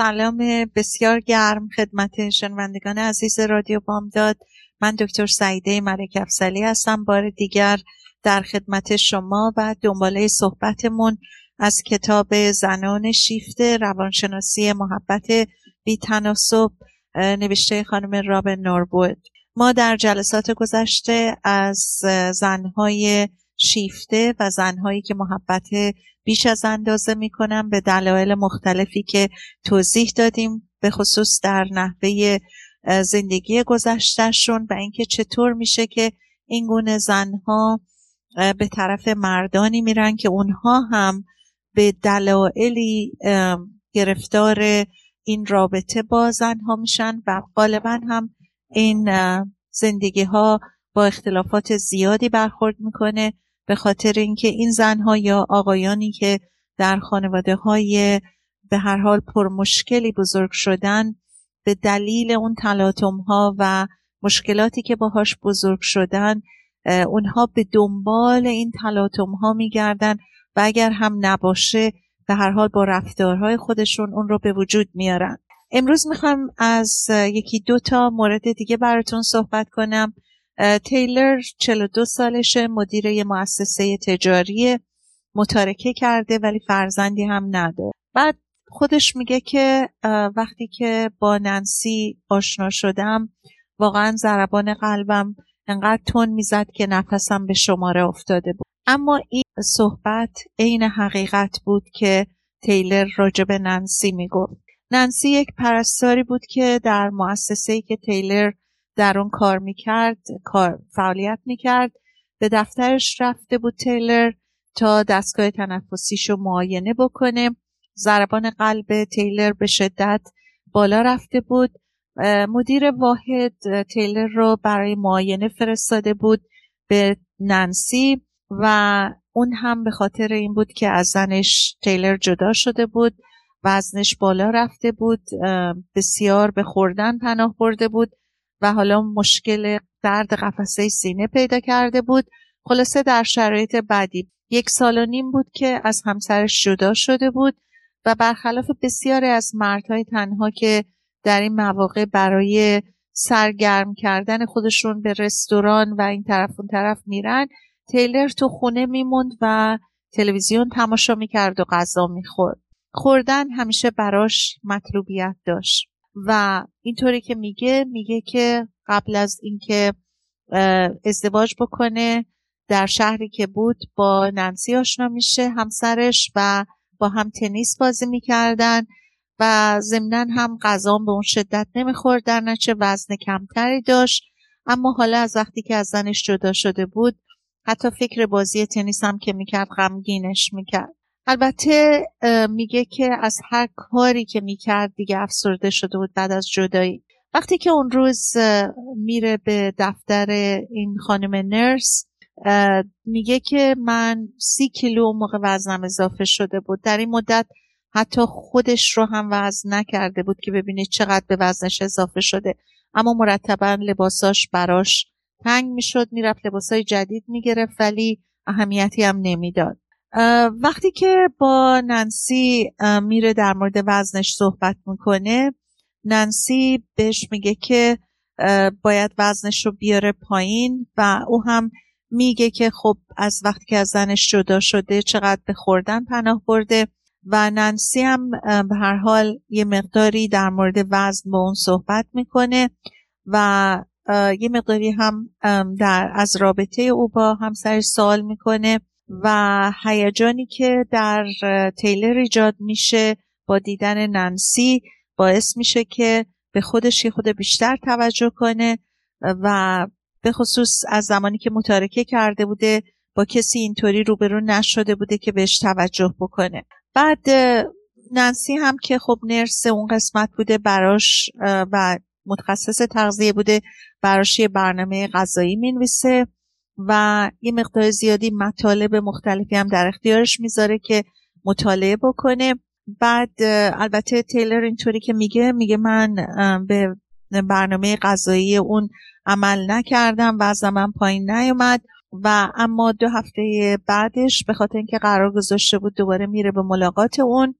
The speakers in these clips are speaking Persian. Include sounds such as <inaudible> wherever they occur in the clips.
سلام بسیار گرم خدمت شنوندگان عزیز رادیو بامداد. من دکتر سعیده ملک افسلی هستم بار دیگر در خدمت شما و دنباله صحبتمون از کتاب زنان شیفته روانشناسی محبت بی تناسب نوشته خانم رابن نوربود. ما در جلسات گذشته از زنهای شیفته و زنهایی که محبت بیش از اندازه می‌کنن به دلایل مختلفی که توضیح دادیم به خصوص در نحوه زندگی گذشتهشون و اینکه چطور میشه که این گونه زنها به طرف مردانی میرن که اونها هم به دلایلی گرفتار این رابطه با زنها میشن و غالبا هم این زندگی ها با اختلافات زیادی برخورد می‌کنه. به خاطر اینکه این زنها یا آقایانی که در خانواده های به هر حال پرمشکلی بزرگ شدن به دلیل اون تلاطم ها و مشکلاتی که باهاش بزرگ شدن اونها به دنبال این تلاطم ها میگردن و اگر هم نباشه به هر حال با رفتارهای خودشون اون رو به وجود میارن. امروز می‌خوام از یکی دو تا مورد دیگه براتون صحبت کنم. تیلر 42 سالشه مدیر یه مؤسسه تجاری متارکه کرده ولی فرزندی هم نداره. بعد خودش میگه که وقتی که با ننسی آشنا شدم واقعا ضربان قلبم انقدر تون می‌زد که نفسم به شماره افتاده بود. اما این صحبت عین حقیقت بود که تیلر راجع به ننسی می‌گفت. ننسی یک پرستاری بود که در مؤسسه‌ای که تیلر در اون کار می‌کرد کار فعالیت می‌کرد. به دفترش رفته بود تیلر تا دستگاه تنفسیش رو معاینه بکنه. ضربان قلب تیلر به شدت بالا رفته بود. مدیر واحد تیلر رو برای معاینه فرستاده بود به ننسی و اون هم به خاطر این بود که از زنش تیلر جدا شده بود. وزنش بالا رفته بود. بسیار به خوردن پناه برده بود. و حالا مشکل درد قفسه سینه پیدا کرده بود. خلاصه در شرایط بعدی یک سال و نیم بود که از همسرش جدا شده بود و برخلاف بسیاری از مردهای تنها که در این مواقع برای سرگرم کردن خودشون به رستوران و این طرف اون طرف میرن تیلر تو خونه میموند و تلویزیون تماشا می‌کرد و غذا می‌خورد. خوردن همیشه براش مطلوبیت داشت. و اینطوری که میگه میگه که قبل از اینکه ازدواج بکنه در شهری که بود با ننسی آشنا میشه همسرش و با هم تنیس بازی می‌کردن و ضمنا هم غذا به اون شدت نمی‌خورد در نچه وزن کمتری داشت. اما حالا از وقتی که از زنش جدا شده بود حتی فکر بازی تنیس هم که می‌کرد غمگینش می‌کرد. البته میگه که از هر کاری که می‌کرد دیگه افسرده شده بود بعد از جدایی. وقتی که اون روز میره به دفتر این خانم نرس میگه که من سی کیلو موقع وزنم اضافه شده بود. در این مدت حتی خودش رو هم وزن نکرده بود که ببینید چقدر به وزنش اضافه شده. اما مرتبا لباساش براش تنگ می‌شد می‌رفت لباسای جدید می‌گرفت ولی اهمیتی هم نمی‌داد. وقتی که با ننسی میره در مورد وزنش صحبت می‌کنه ننسی بهش میگه که باید وزنش رو بیاره پایین و او هم میگه که خب از وقتی که از زنش جدا شده چقدر به خوردن پناه برده و ننسی هم به هر حال یه مقداری در مورد وزن با اون صحبت می‌کنه و یه مقداری هم در از رابطه او با همسرش سوال می‌کنه و هیجانی که در تیلر ایجاد میشه با دیدن ننسی باعث میشه که به خودش خود بیشتر توجه کنه و به خصوص از زمانی که متارکه کرده بوده با کسی اینطوری روبرو نشده بوده که بهش توجه بکنه. بعد نانسی هم که خب نرس اون قسمت بوده براش و متخصص تغذیه بوده براش یه برنامه غذایی می‌نویسه. و یه مقدار زیادی مطالب مختلفی هم در اختیارش می‌ذاره که مطالعه بکنه. بعد البته تیلر اینطوری که میگه میگه من به برنامه غذایی اون عمل نکردم و من پایین نیومد و اما دو هفته بعدش به خاطر اینکه قرار گذاشته بود دوباره میره به ملاقات اون.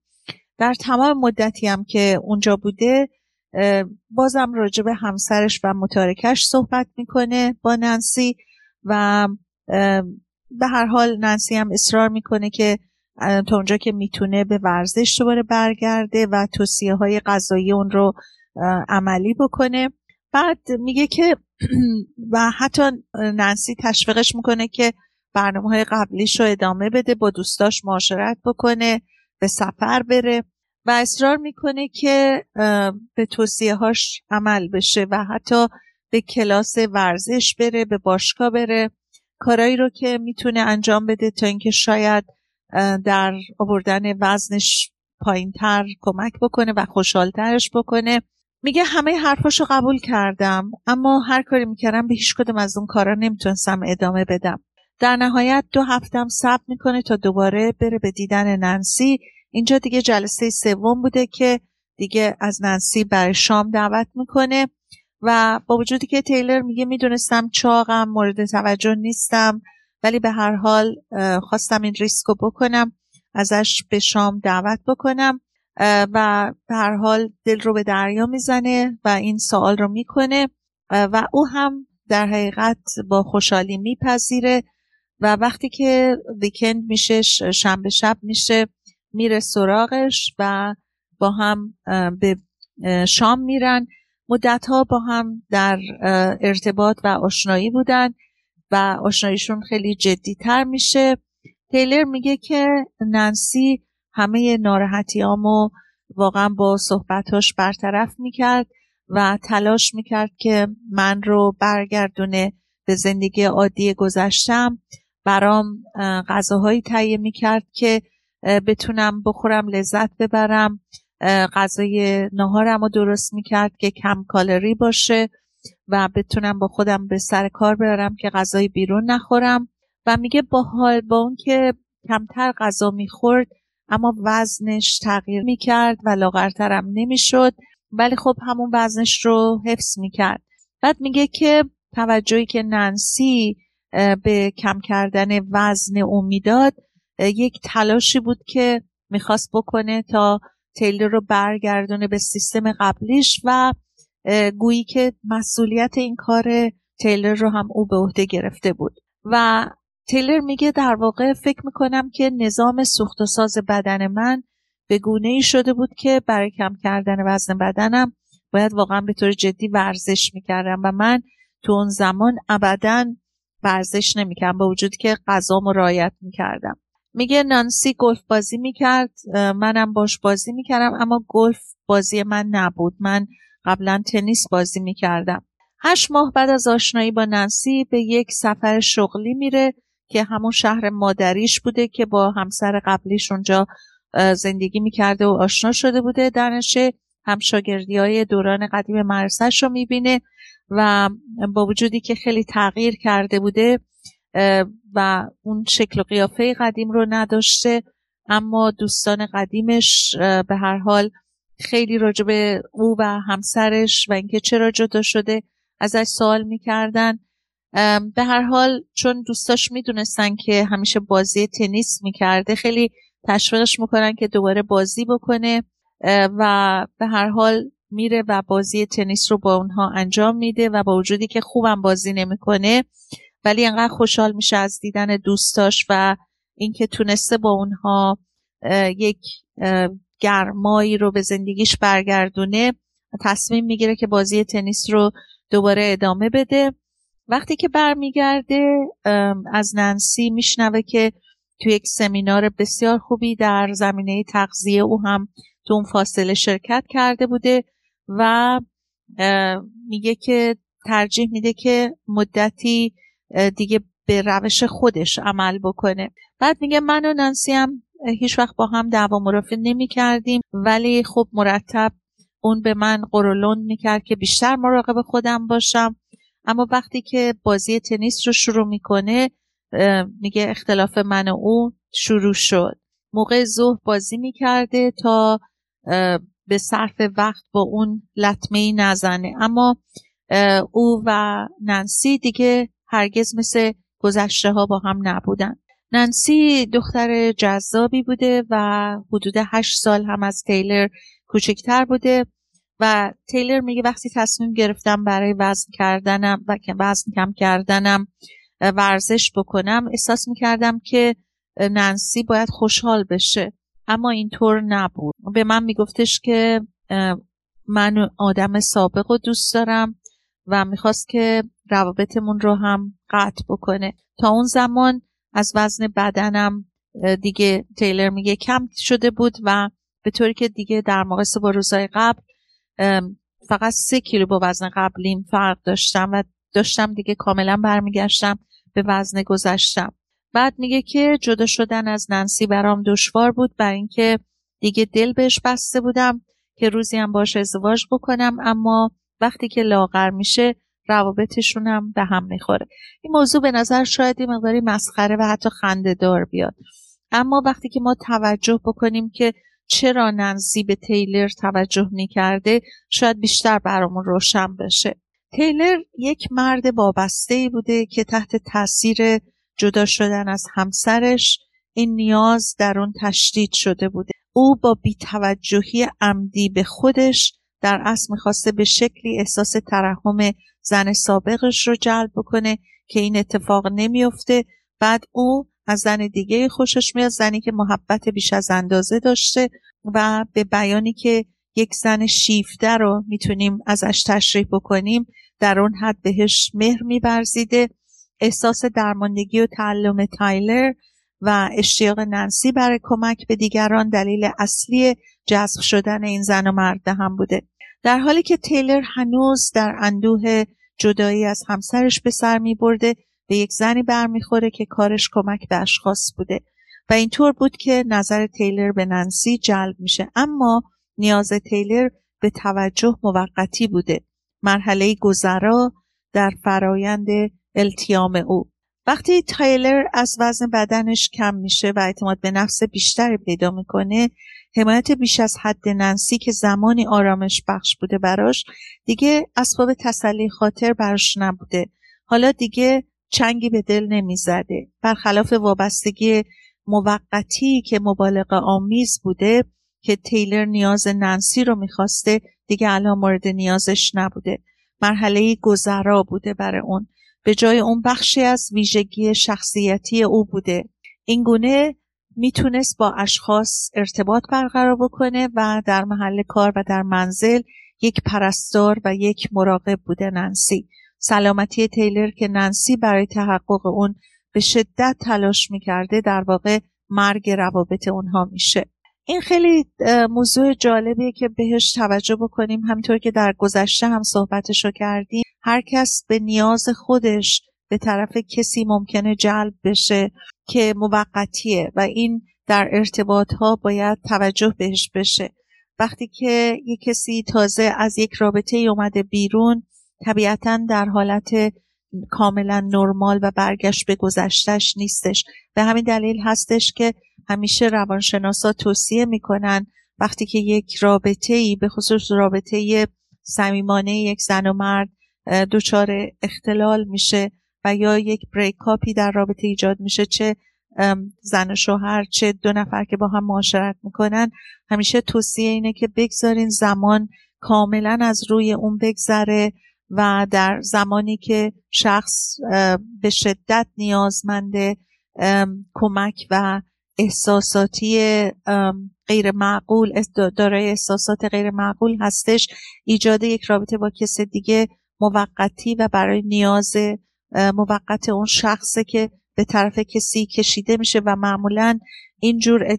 در تمام مدتی هم که اونجا بوده بازم راجع به همسرش و متارکش صحبت می‌کنه با ننسی. و به هر حال ننسی هم اصرار می‌کنه که تا اونجا که می‌تونه به ورزش دوباره برگرده و توصیه های غذایی اون رو عملی بکنه. بعد میگه که <clears throat> و حتی ننسی تشویقش می‌کنه که برنامه های قبلیش رو ادامه بده با دوستاش معاشرت بکنه به سفر بره. و اصرار می‌کنه که به توصیه هاش عمل بشه و حتی به کلاس ورزش بره به باشگاه بره. کارایی رو که می‌تونه انجام بده تا اینکه شاید در آوردن وزنش پایینتر کمک بکنه و خوشحالترش بکنه. میگه همه حرفاشو قبول کردم اما هر کاری می‌کردم به هیچ کدوم از اون کارا نمی‌تونستم ادامه بدم. در نهایت دو هفتم صبر می‌کنه تا دوباره بره به دیدن ننسی. اینجا دیگه جلسه سوم بوده که دیگه از ننسی برای شام دعوت می‌کنه. و با وجودی که تیلر میگه می‌دونستم چاقم مورد توجه نیستم ولی به هر حال خواستم این ریسکو بکنم ازش به شام دعوت بکنم و به هر حال دل رو به دریا می‌زنه و این سوال رو می‌کنه و او هم در حقیقت با خوشحالی میپذیره و وقتی که ویکند میشه شنبه شب میشه میره سراغش و با هم به شام میرن. مدت ها با هم در ارتباط و آشنایی بودن و آشناییشون خیلی جدیتر میشه. تیلر میگه که نانسی همه ناراحتیامو واقعا با صحبتاش برطرف می‌کرد و تلاش می‌کرد که من رو برگردونه به زندگی عادی گذشتم. برام غذاهایی تهیه می‌کرد که بتونم بخورم لذت ببرم. غذای نهارم رو درست می‌کرد که کم کالری باشه و بتونم با خودم به سر کار برم که غذای بیرون نخورم. و میگه با حال با اون که کمتر غذا می‌خورد اما وزنش تغییر می‌کرد و لاغرترم نمی‌شد. ولی خب همون وزنش رو حفظ می‌کرد. بعد میگه که توجهی که ننسی به کم کردن وزن او می‌داد یک تلاشی بود که می‌خواست بکنه تا تیلر رو برگردونه به سیستم قبلیش و گویی که مسئولیت این کار تیلر رو هم او به عهده گرفته بود. و تیلر میگه در واقع فکر می‌کنم که نظام سوخت و ساز بدن من به گونه ای شده بود که برای کم کردن وزن بدنم باید واقعا به طور جدی ورزش می‌کردم و من تو اون زمان ابدا ورزش نمی‌کردم با وجود که غذامو رایت می‌کردم. میگه نانسی گلف بازی می‌کرد منم باش بازی می‌کردم اما گلف بازی من نبود. من قبلا تنیس بازی می‌کردم. هشت ماه بعد از آشنایی با نانسی به یک سفر شغلی میره که همون شهر مادریش بوده که با همسر قبلیش اونجا زندگی می‌کرده و آشنا شده بوده. درنشه هم شاگردی های دوران قدیم مرسش رو می‌بینه و با وجودی که خیلی تغییر کرده بوده و اون شکل و قیافه قدیم رو نداشته اما دوستان قدیمش به هر حال خیلی راجب او و همسرش و اینکه چرا جدا شده ازش سوال می‌کردن. به هر حال چون دوستاش می‌دونستن که همیشه بازی تنیس می‌کرده خیلی تشویقش می‌کنن که دوباره بازی بکنه و به هر حال میره و بازی تنیس رو با اونها انجام میده و با وجودی که خوبم بازی نمی‌کنه ولی انقدر خوشحال میشه از دیدن دوستاش و اینکه تونسته با اونها یک گرمایی رو به زندگیش برگردونه تصمیم می‌گیره که بازی تنیس رو دوباره ادامه بده. وقتی که برمیگرده از ننسی میشنوه که تو یک سمینار بسیار خوبی در زمینه تغذیه او هم تو اون فاصله شرکت کرده بوده و میگه که ترجیح میده که مدتی دیگه به روش خودش عمل بکنه. بعد میگه من و نانسی هم هیچ وقت با هم دعوا مرافع نمی کردیم ولی خب مرتب اون به من قرولون می‌کرد که بیشتر مراقب خودم باشم. اما وقتی که بازی تنیس رو شروع می‌کنه میگه اختلاف من و او شروع شد. موقع ظهر بازی می‌کرده تا به صرف وقت با اون لطمه ای نزنه. اما او و ننسی دیگه هرگز مثل گذشته ها با هم نبودن. ننسی دختر جذابی بوده و حدود هشت سال هم از تیلر کوچکتر بوده و تیلر میگه وقتی تصمیم گرفتم برای وزن کردنم و وزن کم کردنم ورزش بکنم احساس می‌کردم که ننسی باید خوشحال بشه. اما اینطور نبود. به من میگفتش که من آدم سابق رو دوست دارم. و می‌خواست که روابطمون رو هم قطع بکنه. تا اون زمان از وزن بدنم دیگه تیلر میگه کم شده بود و به طوری که دیگه در مقایسه با روزهای قبل فقط سه کیلو با وزن قبلیم فرق داشتم و داشتم دیگه کاملا برمیگشتم به وزن گذشتم. بعد میگه که جدا شدن از ننسی برام دشوار بود برای اینکه دیگه دل بهش بسته بودم که روزی هم باش ازدواج بکنم اما وقتی که لاغر میشه روابطشون هم به هم می‌خوره. این موضوع به نظر شاید یه مقداری مسخره و حتی خنده دار بیاد. اما وقتی که ما توجه بکنیم که چرا ننسی به تیلر توجه می‌کرده شاید بیشتر برامون روشن بشه. تیلر یک مرد وابسته ای بوده که تحت تاثیر جدا شدن از همسرش این نیاز در اون تشدید شده بوده. او با بیتوجهی عمدی به خودش در اصل می‌خواسته به شکلی احساس ترحم زن سابقش رو جلب بکنه که این اتفاق نمیفته بعد او از زن دیگه خوشش میاد زنی که محبت بیش از اندازه داشته و به بیانی که یک زن شیفته رو می‌تونیم ازش تشریح بکنیم در اون حد بهش مهر میبرزیده احساس درماندگی و تعلم تایلر و اشتیاق ننسی برای کمک به دیگران دلیل اصلی جذب شدن این زن و مرد هم بوده. در حالی که تیلر هنوز در اندوه جدایی از همسرش به سر می برده به یک زنی برمیخوره که کارش کمک به اشخاص بوده. و اینطور بود که نظر تیلر به ننسی جلب میشه. اما نیاز تیلر به توجه موقتی بوده. مرحله گذرا در فرایند التیام او. وقتی تایلر از وزن بدنش کم میشه و اعتماد به نفس بیشتری پیدا می‌کنه حمایت بیش از حد ننسی که زمانی آرامش بخش بوده براش دیگه اسباب تسلی خاطر براش نبوده. حالا دیگه چنگی به دل نمی‌زده. برخلاف وابستگی موقتی که مبالغه آمیز بوده که تیلر نیاز ننسی رو می‌خواسته دیگه الان مورد نیازش نبوده. مرحله گذرا بوده برای اون. به جای اون بخشی از ویژگی شخصیتی او بوده. این گونه می‌تونست با اشخاص ارتباط برقرار بکنه و در محل کار و در منزل یک پرستار و یک مراقب بوده ننسی. سلامتی تیلر که ننسی برای تحقق اون به شدت تلاش می‌کرده در واقع مرگ روابط اونها میشه. این خیلی موضوع جالبیه که بهش توجه بکنیم. همطور که در گذشته هم صحبتشو کردیم هر کس به نیاز خودش به طرف کسی ممکنه جلب بشه که موقتیه و این در ارتباط ها باید توجه بهش بشه. وقتی که یک کسی تازه از یک رابطه اومده بیرون طبیعتا در حالت کاملا نرمال و برگشت به گذشتش نیستش. به همین دلیل هستش که همیشه روانشناسا توصیه می‌کنن وقتی که یک رابطه ای به خصوص رابطه صمیمانه یک زن و مرد دچار اختلال میشه و یا یک بریکاپی در رابطه ایجاد میشه چه زن و شوهر چه دو نفر که با هم معاشرت می‌کنن همیشه توصیه اینه که بگذارین زمان کاملا از روی اون بگذره و در زمانی که شخص به شدت نیازمند کمک و احساساتی غیر معقول دارای احساسات غیر معقول هستش. ایجاد یک رابطه با کس دیگه موقتی و برای نیاز موقت اون شخصه که به طرف کسی کشیده میشه و معمولا اینجور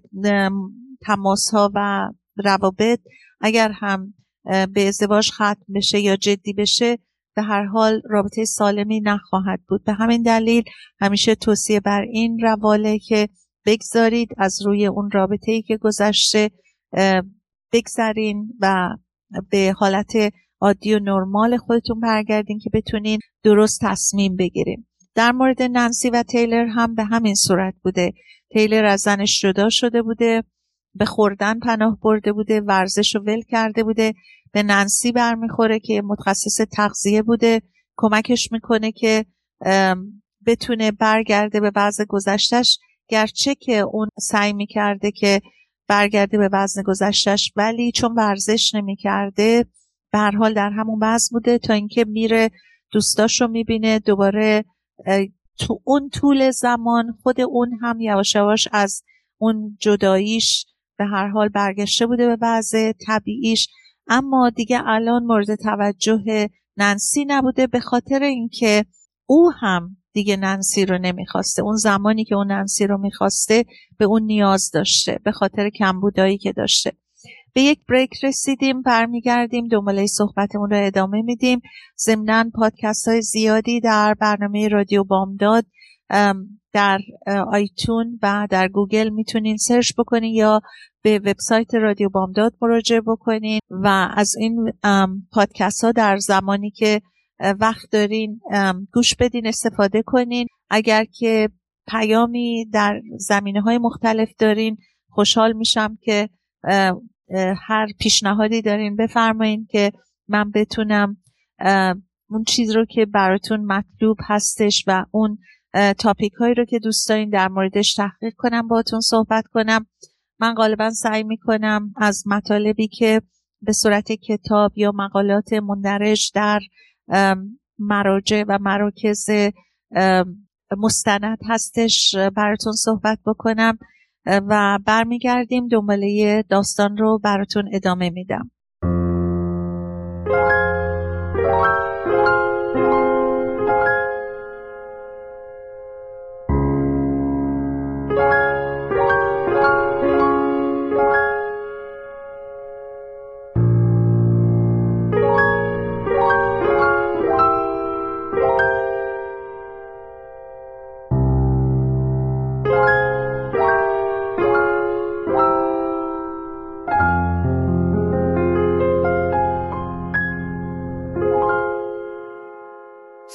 تماس ها و روابط اگر هم به ازدواج ختم بشه یا جدی بشه به هر حال رابطه سالمی نخواهد بود. به همین دلیل همیشه توصیه بر این رواله که بگذارید از روی اون رابطه ای که گذشته بگذارین و به حالت عادی و نرمال خودتون برگردین که بتونین درست تصمیم بگیریم در مورد نانسی و تیلر هم به همین صورت بوده. تیلر از زنش جدا شده بوده به خوردن پناه برده بوده ورزش رو ول کرده بوده به نانسی برمیخوره که متخصص تغذیه بوده. کمکش می‌کنه که بتونه برگرده به وضع گذشتش گرچه که اون سعی می‌کرده که برگرده به وزن گذشتش ولی چون ورزش نمی‌کرده به هر حال در همون وضع بوده تا اینکه میره دوستاش رو می‌بینه دوباره تو اون طول زمان خود اون هم یواش یواش از اون جداییش به هر حال برگشته بوده به وضع طبیعیش. اما دیگه الان مورد توجه ننسی نبوده به خاطر اینکه او هم دیگه ننسی رو نمی‌خواسته. اون زمانی که اون ننسی رو می‌خواسته به اون نیاز داشته به خاطر کمبودایی که داشته. به یک بریک رسیدیم برمیگردیم دنباله صحبتمون رو ادامه میدیم. ضمنا پادکست های زیادی در برنامه رادیو بامداد در iTunes و در گوگل می‌تونین سرچ بکنین یا به وبسایت رادیو بامداد مراجعه بکنین و از این پادکست ها در زمانی که وقت دارین گوش بدین استفاده کنین. اگر که پیامی در زمینه های مختلف دارین خوشحال میشم که هر پیشنهادی دارین بفرمایین که من بتونم اون چیز رو که براتون مطلوب هستش و اون تاپیک هایی رو که دوست دارین در موردش تحقیق کنم باتون صحبت کنم. من غالبا سعی می‌کنم از مطالبی که به صورت کتاب یا مقالات مندرج در مراجع و مراکز مستند هستش براتون صحبت بکنم. و برمیگردیم دنباله داستان رو براتون ادامه میدم.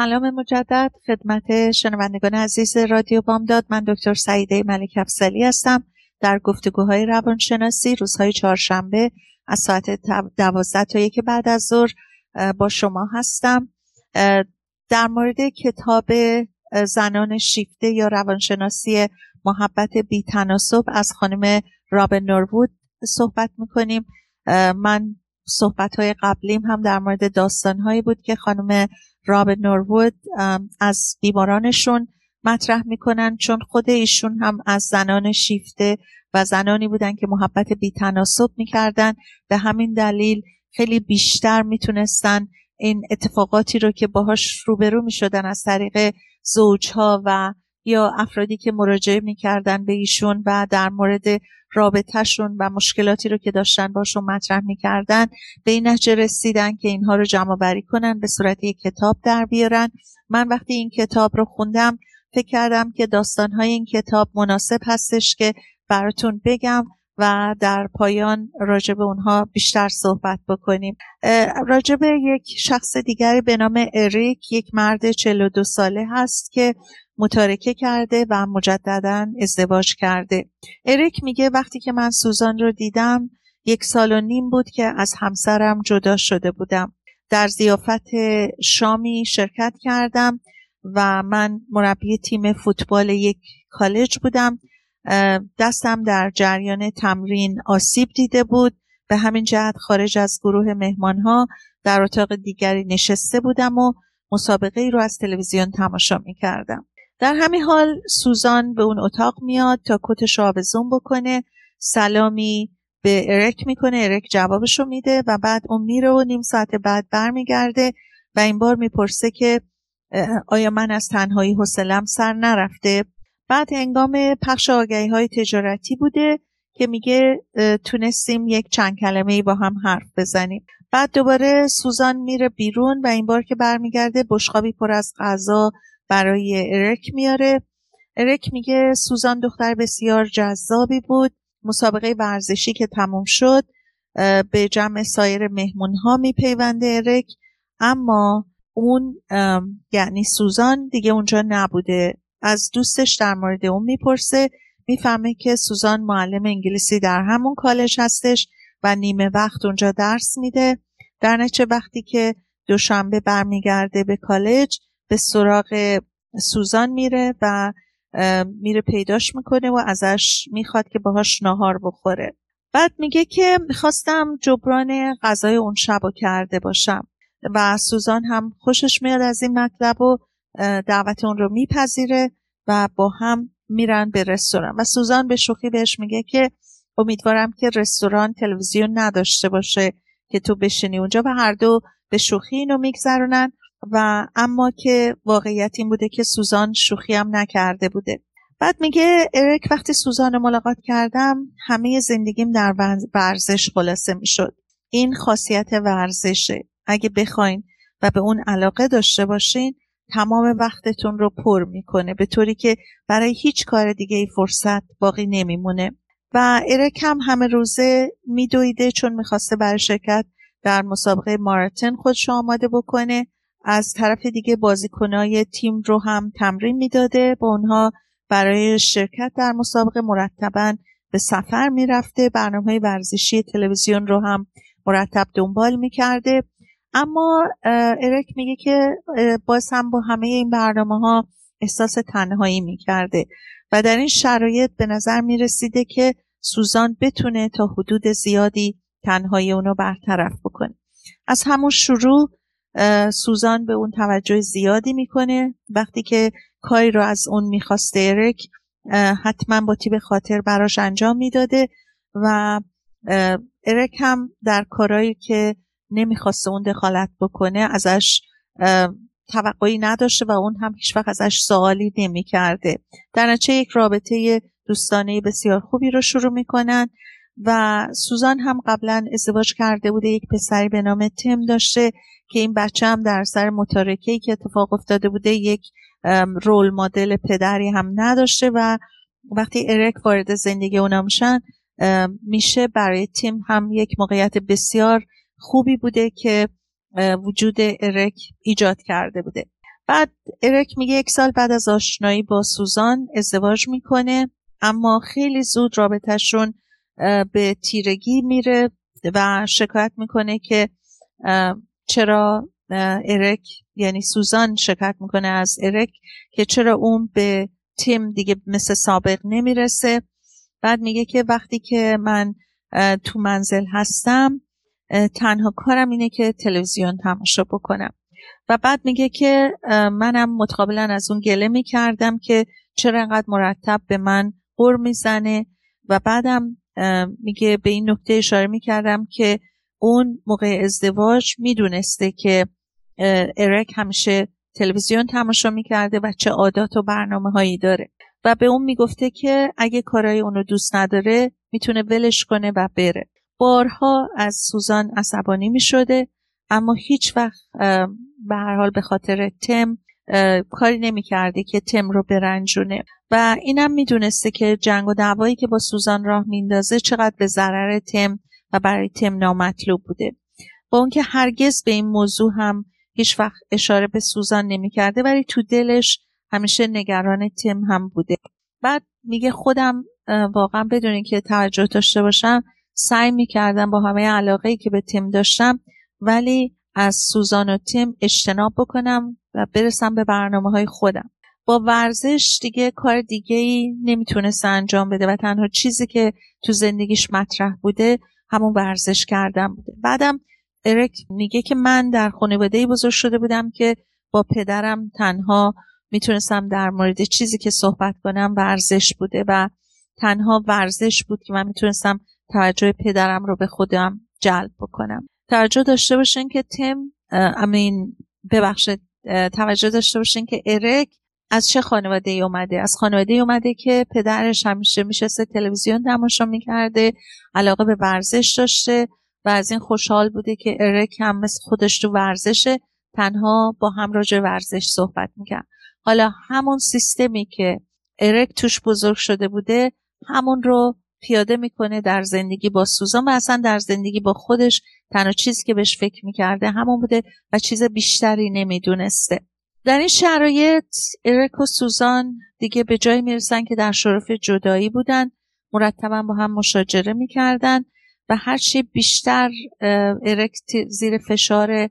سلام مجدد. خدمت شنوندگان عزیز رادیو بامداد. من دکتر سعیده ملک افسلی هستم. در گفتگوهای روانشناسی روزهای چهارشنبه از ساعت دوازده تا یک بعد از ظهر با شما هستم. در مورد کتاب زنان شیفته یا روانشناسی محبت بی تناسب از خانم رابن نوروود صحبت می‌کنیم. من صحبت های قبلیم هم در مورد داستان هایی بود که خانم راب نوروود از بیمارانشون مطرح می‌کنن چون خود ایشون هم از زنان شیفته و زنانی بودن که محبت بیتناسب می‌کردن. به همین دلیل خیلی بیشتر می‌تونستن این اتفاقاتی رو که باهاش روبرو می‌شدن از طریق زوجها و یا افرادی که مراجعه می‌کردن به ایشون و در مورد رابطهشون و مشکلاتی رو که داشتن باشون مطرح می‌کردن به این نتیجه رسیدن که اینها رو جمع بری کنن به صورت یک کتاب در بیارن. من وقتی این کتاب رو خوندم فکر کردم که داستانهای این کتاب مناسب هستش که براتون بگم. و در پایان راجع به اونها بیشتر صحبت بکنیم. راجع به یک شخص دیگری به نام اریک یک مرد 42 ساله هست که متارکه کرده و مجددا ازدواج کرده. اریک میگه وقتی که من سوزان رو دیدم یک سال و نیم بود که از همسرم جدا شده بودم. در زیافت شامی شرکت کردم و من مربی تیم فوتبال یک کالج بودم. دستم در جریان تمرین آسیب دیده بود به همین جهت خارج از گروه مهمان ها در اتاق دیگری نشسته بودم و مسابقه ای رو از تلویزیون تماشا می کردم. در همین حال سوزان به اون اتاق میاد تا کتش آویزون بکنه سلامی به ارک می‌کنه ارک جوابشو میده و بعد اون میره و نیم ساعت بعد برمیگرده و این بار می‌پرسه که آیا من از تنهایی حوصلم سر نرفته بعد هنگام پخش آگهی های تجارتی بوده که میگه تونستیم یک چند کلمه با هم حرف بزنیم. بعد دوباره سوزان میره بیرون و این بار که برمیگرده بشقابی پر از غذا برای ارک میاره. ارک میگه سوزان دختر بسیار جذابی بود. مسابقه ورزشی که تموم شد به جمع سایر مهمون ها میپیونده ارک. اما اون یعنی سوزان دیگه اونجا نبوده. از دوستش در مورد اون می‌پرسه می‌فهمه که سوزان معلم انگلیسی در همون کالج هستش و نیمه وقت اونجا درس میده. در نچه وقتی که دوشنبه برمیگرده به کالج به سراغ سوزان میره و میره پیداش می‌کنه و ازش می‌خواد که باهاش ناهار بخوره. بعد میگه که می‌خواستم جبران غذای اون شب کرده باشم و سوزان هم خوشش میاد از این مطلب و دعوت اون رو میپذیره و با هم میرن به رستوران. و سوزان به شوخی بهش میگه که امیدوارم که رستوران تلویزیون نداشته باشه که تو بشینی اونجا و هر دو به شوخی اینو میگذرونن. و اما که واقعیت این بوده که سوزان شوخی هم نکرده بوده. بعد میگه اریک وقتی سوزان ملاقات کردم همه زندگیم در ورزش خلاصه می‌شد. این خاصیت ورزشه. اگه بخواین و به اون علاقه داشته باشین تمام وقتتون رو پر می‌کنه به طوری که برای هیچ کار دیگه ای فرصت باقی نمیمونه. و ارک هم همه روزه میدویده چون می‌خواسته برای شرکت در مسابقه ماراتن خودش آماده بکنه. از طرف دیگه بازیکنای تیم رو هم تمرین می‌داده. با اونها برای شرکت در مسابقه مرتبا به سفر می‌رفته. برنامه ورزشی تلویزیون رو هم مرتب دنبال می‌کرده. اما ارک میگه که باز هم با همه این برنامه ها احساس تنهایی می‌کرده و در این شرایط به نظر می‌رسیده که سوزان بتونه تا حدود زیادی تنهایی اونو برطرف بکنه. از همون شروع سوزان به اون توجه زیادی می‌کنه. وقتی که کاری رو از اون می‌خواسته ارک حتما با تیب خاطر براش انجام می‌داده و ارک هم در کارهایی که نمی‌خواسته اون دخالت بکنه ازش توقعی نداشته و اون هم هیچ وقت ازش سوالی نمی‌کرده. در نتیجه یک رابطه دوستانه بسیار خوبی رو شروع می‌کنن و سوزان هم قبلا ازدواج کرده بوده یک پسری به نام تم داشته که این بچه هم در سر متارکه که اتفاق افتاده بوده یک رول مدل پدری هم نداشته و وقتی ارک وارد زندگی اونا میشن میشه برای تیم هم یک موقعیت بسیار خوبی بوده که وجود ارک ایجاد کرده بوده. بعد ارک میگه یک سال بعد از آشنایی با سوزان ازدواج می‌کنه اما خیلی زود رابطهشون به تیرگی میره و شکایت می‌کنه که چرا ارک یعنی سوزان شکایت می‌کنه از ارک که چرا اون به تیم دیگه مثل سابق نمی‌رسه. بعد میگه که وقتی که من تو منزل هستم تنها کارم اینه که تلویزیون تماشا بکنم. و بعد میگه که منم متقابلا از اون گله می‌کردم که چرا انقدر مرتب به من غور می‌زنه. و بعدم میگه به این نکته اشاره می‌کردم که اون موقع ازدواج می‌دونسته که ارک همیشه تلویزیون تماشا می‌کرده و چه عادات و برنامه هایی داره. و به اون می‌گفته که اگه کارهای اونو دوست نداره می‌تونه ولش کنه و بره. بارها از سوزان عصبانی می شده اما هیچ وقت به هر حال به خاطر تم کاری نمی‌کرده که تم رو برنجونه. و اینم می‌دونسته که جنگ و دعوایی که با سوزان راه میندازه چقدر به ضرر تم و برای تم نامطلوب بوده. با اونکه هرگز به این موضوع هم هیچ وقت اشاره به سوزان نمی‌کرده ولی تو دلش همیشه نگران تم هم بوده. بعد میگه خودم واقعا بدون که توجه داشته باشم سعی می‌کردم با همه علاقه ای که به تیم داشتم ولی از سوزان و تیم اجتناب بکنم و برسم به برنامه های خودم. با ورزش دیگه کار دیگه ای نمی‌تونست انجام بده و تنها چیزی که تو زندگیش مطرح بوده همون ورزش کردن بوده. بعدم ارک میگه که من در خانواده بزرگ شده بودم که با پدرم تنها می‌تونستم در مورد چیزی که صحبت کنم ورزش بوده و تنها ورزش بود که من می‌تونستم توجه پدرم رو به خودم جلب بکنم. توجه داشته باشین که تم امین ببخشید توجه داشته باشین که ارک از چه خانواده ای اومده؟ از خانواده ای اومده که پدرش همیشه میشسته تلویزیون تماشا می‌کرده علاقه به ورزش داشته و از این خوشحال بوده که ارک هم مثل خودش تو ورزشه تنها با هم راجع ورزش صحبت می‌کرد. حالا همون سیستمی که ارک توش بزرگ شده بوده همون رو پیاده می‌کنه در زندگی با سوزان و اصلا در زندگی با خودش تنها چیزی که بهش فکر می‌کرده همون بوده و چیز بیشتری نمی‌دونسته. در این شرایط ارک و سوزان دیگه به جایی می‌رسن که در شرف جدایی بودن مرتبا با هم مشاجره می‌کردن و هرچی بیشتر ارک زیر فشار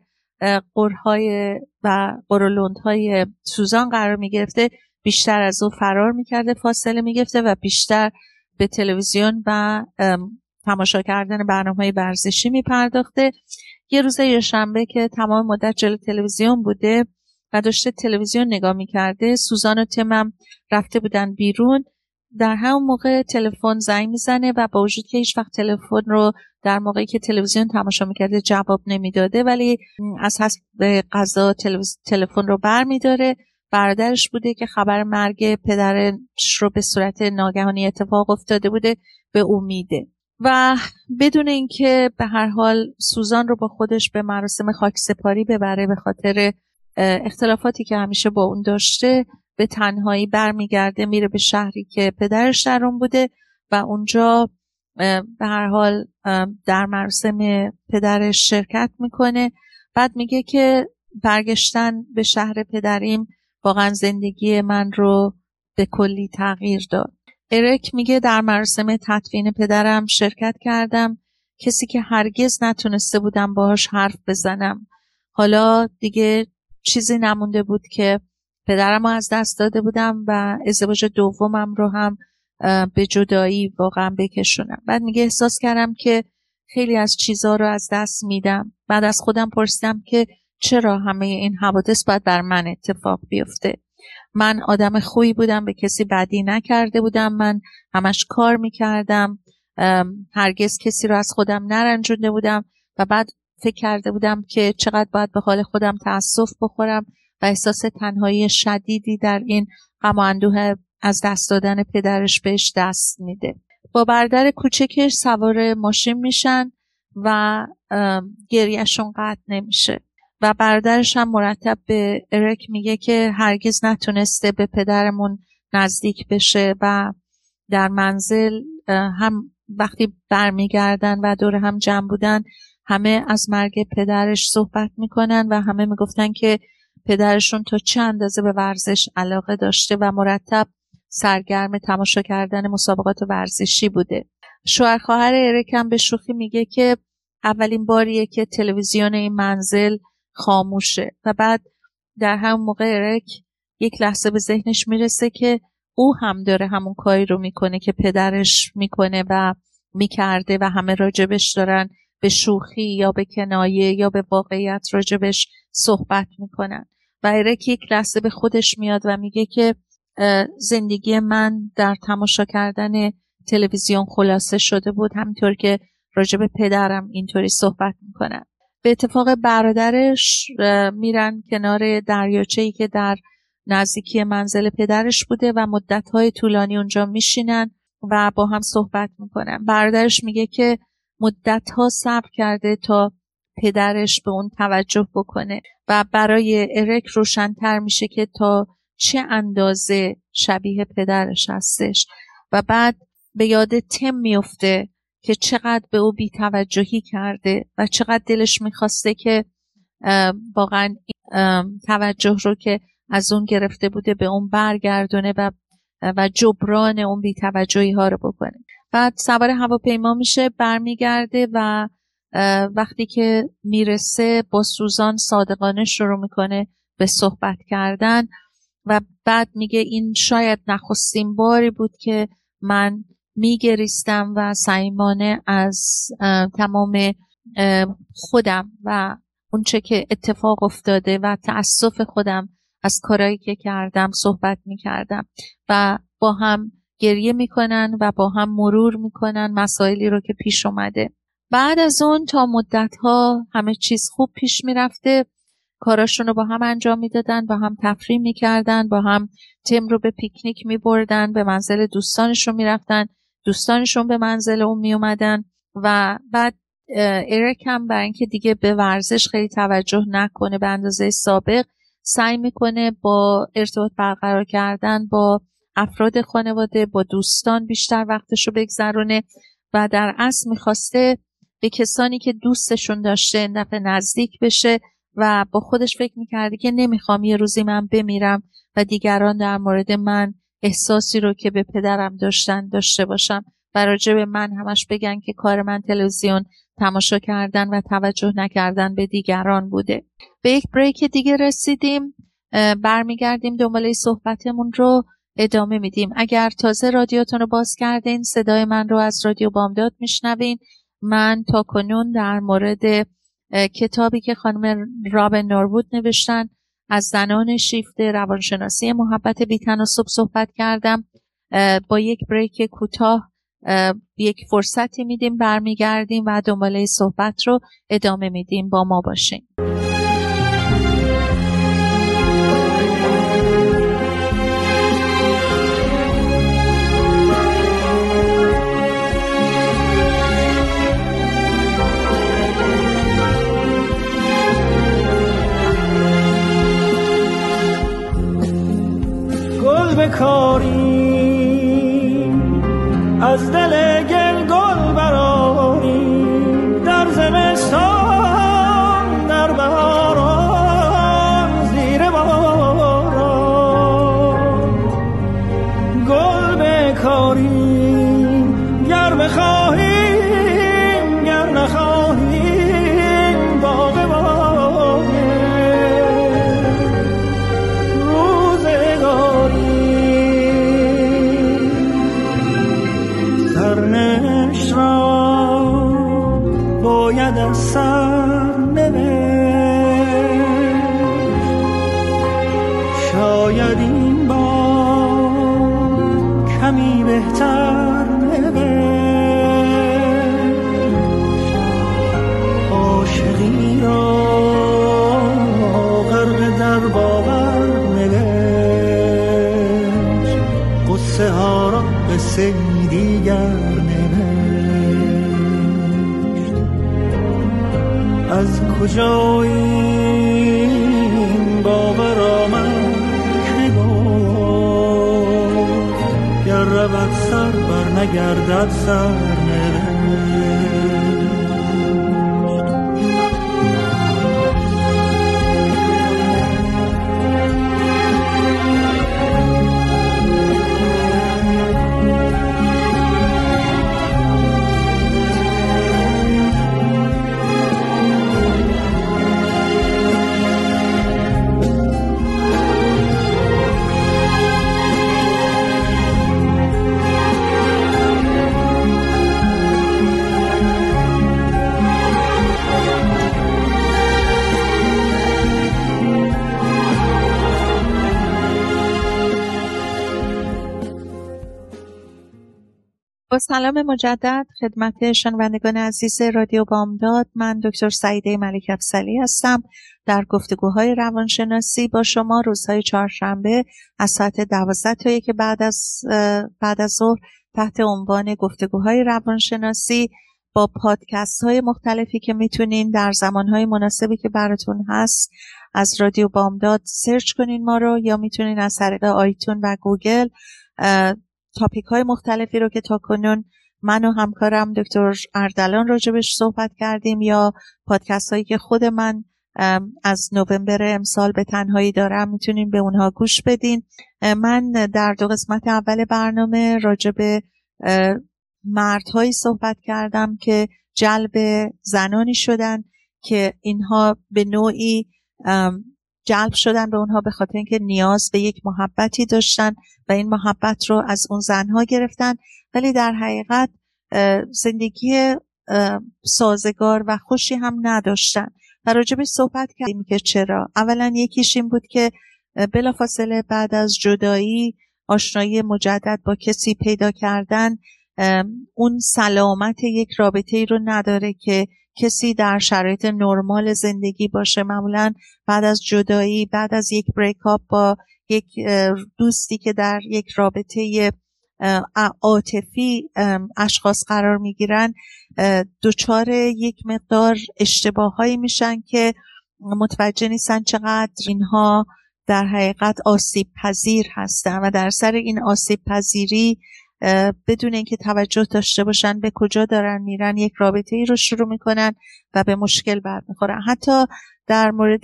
قرهای و قرولندهای سوزان قرار می‌گرفته بیشتر از او فرار می‌کرده فاصله می‌گرفته و بیشتر به تلویزیون و تماشا کردن برنامه ورزشی میپرداخته. یه روز شنبه که تمام مدت جلو تلویزیون بوده و داشته تلویزیون نگاه می‌کرده سوزان و تمم رفته بودن بیرون. در همون موقع تلفن زنگ می‌زنه و با وجود که هیچ وقت تلفن رو در موقعی که تلویزیون تماشا می‌کرده جواب نمی‌داده ولی از حسب قضا تلفن رو بر میداره برادرش بوده که خبر مرگ پدرش رو به صورت ناگهانی اتفاق افتاده بوده به امیده. و بدون اینکه به هر حال سوزان رو با خودش به مراسم خاکسپاری ببره به خاطر اختلافاتی که همیشه با اون داشته به تنهایی برمیگرده میره به شهری که پدرش در اون بوده و اونجا به هر حال در مراسم پدرش شرکت می‌کنه. بعد میگه که برگشتن به شهر پدریم واقعا زندگی من رو به کلی تغییر داد. ارک میگه در مراسم تدفین پدرم شرکت کردم. کسی که هرگز نتونسته بودم باهاش حرف بزنم. حالا دیگه چیزی نمونده بود که پدرم از دست داده بودم و ازدواج دومم رو هم به جدایی واقعا بکشونم. بعد میگه احساس کردم که خیلی از چیزها رو از دست میدم. بعد از خودم پرسیدم که چرا همه این حوادث باید بر من اتفاق بیفته؟ من آدم خوبی بودم به کسی بدی نکرده بودم من همش کار می‌کردم هرگز کسی رو از خودم نرنجونده بودم و بعد فکر کرده بودم که چقدر باید به حال خودم تاسف بخورم و احساس تنهایی شدیدی در این غم و اندوه از دست دادن پدرش بهش دست میده. با بردر کوچکش سوار ماشین میشن و گریهشون قطع نمیشه. و برادرش هم مرتب به ارک میگه که هرگز نتونسته به پدرمون نزدیک بشه و در منزل هم وقتی برمیگردن و دور هم جمع بودن همه از مرگ پدرش صحبت می‌کنن و همه می‌گفتن که پدرشون تا چه اندازه به ورزش علاقه داشته و مرتب سرگرم تماشا کردن مسابقات ورزشی بوده. شوهر خواهر ارکم به شوخی میگه که اولین باریه که تلویزیون این منزل خاموشه. و بعد در هم موقع ارک یک لحظه به ذهنش می‌رسه که او هم داره همون کاری رو می‌کنه که پدرش می‌کنه و می‌کرده و همه راجبش دارن به شوخی یا به کنایه یا به واقعیت راجبش صحبت می‌کنن. و ارک یک لحظه به خودش میاد و میگه که زندگی من در تماشا کردن تلویزیون خلاصه شده بود. همینطور که راجب پدرم اینطوری صحبت می‌کنن. به اتفاق برادرش میرن کنار دریاچه ای که در نزدیکی منزل پدرش بوده و مدتهای طولانی اونجا میشینن و با هم صحبت می‌کنن. برادرش میگه که مدتها صبر کرده تا پدرش به اون توجه بکنه و برای ارک روشنتر میشه که تا چه اندازه شبیه پدرش هستش. و بعد به یاد تم میفته که چقدر به او بیتوجهی کرده و چقدر دلش می‌خواسته که واقعا توجه رو که از اون گرفته بوده به اون برگردونه و و جبران اون بیتوجهی ها رو بکنه. بعد سوار هواپیما میشه برمیگرده و وقتی که می‌رسه با سوزان صادقانه شروع می‌کنه به صحبت کردن و بعد میگه این شاید نخستین باری بود که من میگریستم و سعیمانه از تمام خودم و اونچه که اتفاق افتاده و تأسف خودم از کارایی که کردم صحبت می‌کردم و با هم گریه می‌کنن و با هم مرور می‌کنن مسائلی رو که پیش اومده. بعد از اون تا مدت ها همه چیز خوب پیش می‌رفته. کاراشون رو با هم انجام می‌دادن با هم تفریح می‌کردن با هم تم رو به پیکنیک میبردن به منزل دوستانشون می‌رفتن. دوستانشون به منزل اون میومدن و بعد ایرک هم برای اینکه دیگه به ورزش خیلی توجه نکنه به اندازه سابق سعی می‌کنه با ارتباط برقرار کردن با افراد خانواده با دوستان بیشتر وقتش رو بگذرونه و در اصل می‌خواسته به کسانی که دوستشون داشته دفعه نزدیک بشه و با خودش فکر می‌کرده که نمی‌خوام یه روزی من بمیرم و دیگران در مورد من احساسی رو که به پدرم داشتن داشته باشم و راجع من همش بگن که کار من تلویزیون تماشا کردن و توجه نکردن به دیگران بوده. به یک بریک دیگه رسیدیم برمیگردیم دنباله صحبتمون رو ادامه میدیم. اگر تازه رادیوتون رو باز کردین صدای من رو از رادیو بامداد میشنوین. من تا کنون در مورد کتابی که خانم رابن نوربود نوشتن از زنان شیفته روانشناسی محبت بیتناسب صحبت کردم. با یک بریک کوتاه یک فرصتی میدیم برمیگردیم و دنباله صحبت رو ادامه میدیم. با ما باشین. recording. قصه ها را قصه دیگر از کجا این باور آمد که گفت گر رود سر بر نگردد سر با سلام مجدد خدمت شنوندگان عزیز رادیو بامداد. من دکتر سعیده ملک افسلی هستم. در گفتگوهای روانشناسی با شما روزهای چهارشنبه از ساعت دوازده تا یک بعد از بعد از ظهر تحت عنوان گفتگوهای روانشناسی با پادکست های مختلفی که می‌تونین در زمان های مناسبی که براتون هست از رادیو بامداد سرچ کنین ما رو یا می‌تونین از طریق iTunes و گوگل تاپیک های مختلفی رو که تا کنون من و همکارم دکتر اردلان راجبش صحبت کردیم یا پادکست هایی که خود من از نوامبر امسال به تنهایی دارم می‌تونین به اونها گوش بدین. من در دو قسمت اول برنامه راجب مردهایی صحبت کردم که جلب زنانی شدن که اینها به نوعی جلب شدن به اونها به خاطر اینکه نیاز به یک محبتی داشتن و این محبت رو از اون زنها گرفتن. ولی در حقیقت زندگی سازگار و خوشی هم نداشتن. و راجبش صحبت کردیم که چرا. اولا یکیش این بود که بلافاصله بعد از جدایی آشنایی مجدد با کسی پیدا کردن اون سلامت یک رابطه ای رو نداره که کسی در شرایط نرمال زندگی باشه. معمولا بعد از جدایی بعد از یک بریک با یک دوستی که در یک رابطه عاطفی اشخاص قرار می‌گیرن دچار یک مقدار اشتباههایی میشن که متوجه نیستن چقدر اینها در حقیقت آسیب پذیر هستن و در سر این آسیب پذیری بدون اینکه توجه داشته باشن به کجا دارن میرن یک رابطه ای رو شروع می‌کنن و به مشکل برمیخورن. حتی در مورد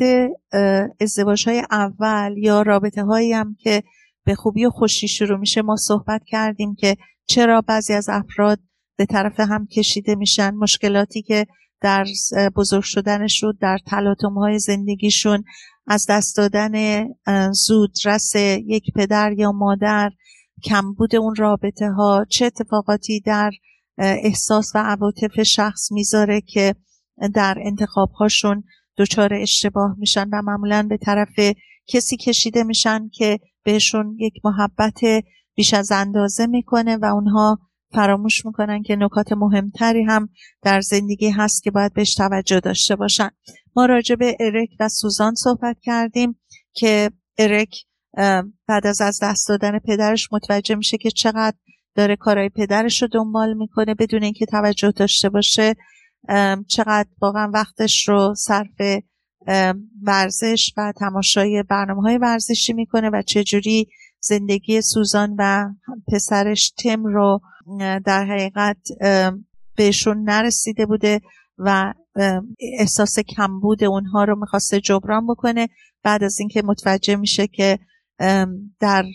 ازدواج های اول یا رابطه هایی هم که به خوبی و خوشی شروع میشه ما صحبت کردیم که چرا بعضی از افراد به طرف هم کشیده میشن. مشکلاتی که در بزرگ شدنشون در تلاطم های زندگیشون از دست دادن زودرس یک پدر یا مادر کمبود اون رابطه ها چه اتفاقاتی در احساس و عواطف شخص می‌ذاره که در انتخاب هاشون دچار اشتباه میشن و معمولا به طرف کسی کشیده میشن که بهشون یک محبت بیش از اندازه می‌کنه و اونها فراموش می‌کنن که نکات مهمتری هم در زندگی هست که باید بهش توجه داشته باشن. ما راجع به ارک و سوزان صحبت کردیم که ارک بعد از از دست دادن پدرش متوجه میشه که چقدر داره کارهای پدرش رو دنبال می‌کنه بدون اینکه توجه داشته باشه. چقدر واقعا وقتش رو صرف ورزش و تماشای برنامه های ورزشی می‌کنه و چجوری زندگی سوزان و پسرش تم رو در حقیقت بهشون نرسیده بوده و احساس کمبود اونها رو می‌خواسته جبران بکنه. بعد از اینکه متوجه میشه که در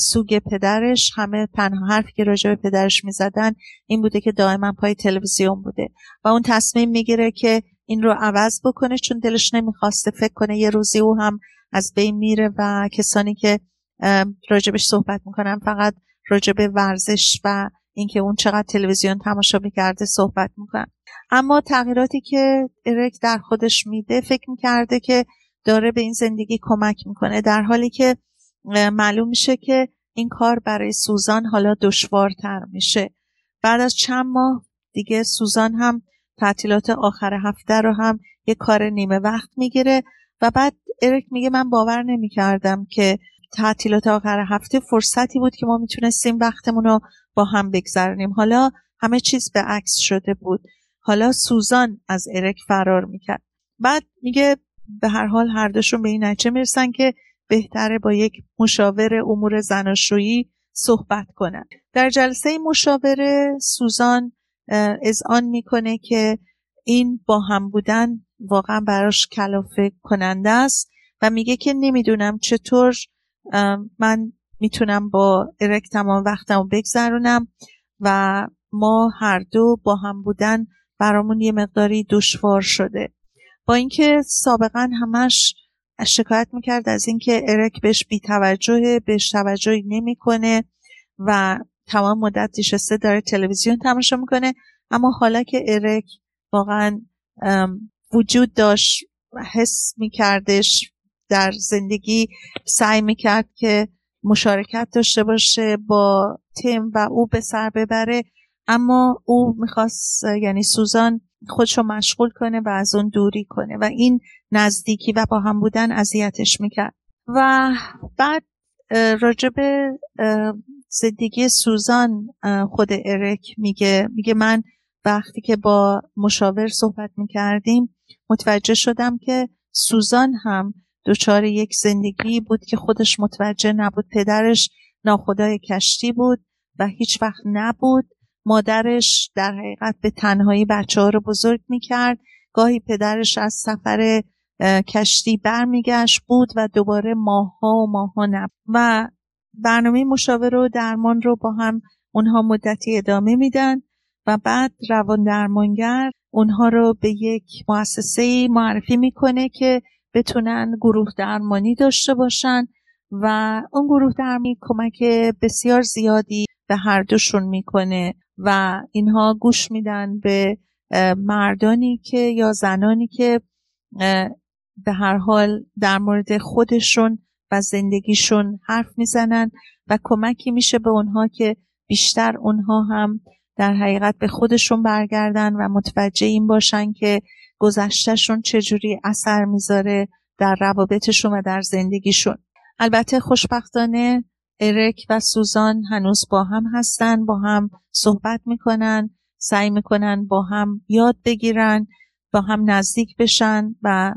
سوگ پدرش همه تنها حرفی که راجع به پدرش می‌زدن این بوده که دائما پای تلویزیون بوده و اون تصمیم می‌گیره که این رو عوض بکنه چون دلش نمی‌خواسته فکر کنه یه روزی او هم از بین میره و کسانی که راجبش صحبت می‌کنن فقط راجب ورزش و اینکه اون چقدر تلویزیون تماشا می‌کرده صحبت می‌کنن. اما تغییراتی که ارک در خودش میده فکر می‌کرده که داره به این زندگی کمک می‌کنه در حالی که معلوم میشه که این کار برای سوزان حالا دشوارتر میشه. بعد از چند ماه دیگه سوزان هم تعطیلات آخر هفته رو هم یه کار نیمه وقت می‌گیره و بعد ارک میگه من باور نمی‌کردم که تعطیلات آخر هفته فرصتی بود که ما می‌تونستیم وقتمون رو با هم بگذرونیم. حالا همه چیز به عکس شده بود. حالا سوزان از ارک فرار می‌کرد. بعد میگه به هر حال هر دوشون به این نتیجه می‌رسن که بهتره با یک مشاور امور زناشویی صحبت کنن در جلسه مشاوره سوزان از آن می‌کنه که این با هم بودن واقعا براش کلافه کننده است و میگه که نمی‌دونم چطور من می‌تونم با ارک تمام وقتم رو بگذرونم و ما هر دو با هم بودن برامون یه مقداری دشوار شده. با اینکه سابقا همش شکایت می‌کرد از اینکه ارک بهش بیتوجهه بهش توجهی نمی‌کنه و تمام مدت نشسته داره تلویزیون تماشا می‌کنه. اما حالا که ارک واقعا وجود داشت حس میکردش در زندگی سعی می‌کرد که مشارکت داشته باشه با تیم و او به سر ببره اما او می‌خواست یعنی سوزان خودشو مشغول کنه و از اون دوری کنه. و این نزدیکی و با هم بودن اذیتش می‌کرد. و بعد راجب زندگی سوزان خود ارک میگه میگه من وقتی که با مشاور صحبت می‌کردیم متوجه شدم که سوزان هم دچار یک زندگی بود که خودش متوجه نبود. پدرش ناخدای کشتی بود و هیچ وقت نبود. مادرش در حقیقت به تنهایی بچه ها رو بزرگ می‌کرد. گاهی پدرش از سفر کشتی برمیگشت بود و دوباره ماها و ماها نبود. و برنامه مشاور و درمان رو با هم اونها مدتی ادامه میدن و بعد روان درمانگر اونها رو به یک مؤسسه معرفی می‌کنه که بتونن گروه درمانی داشته باشن و اون گروه درمانی کمک بسیار زیادی به هر دوشون می‌کنه. و اینها گوش میدن به مردانی که یا زنانی که به هر حال در مورد خودشون و زندگیشون حرف می‌زنن و کمکی میشه به اونها که بیشتر اونها هم در حقیقت به خودشون برگردن و متوجه این باشن که گذشتهشون چجوری اثر می‌ذاره در روابطشون و در زندگیشون. البته خوشبختانه ارک و سوزان هنوز با هم هستن با هم صحبت می‌کنن سعی می‌کنن با هم یاد بگیرن با هم نزدیک بشن و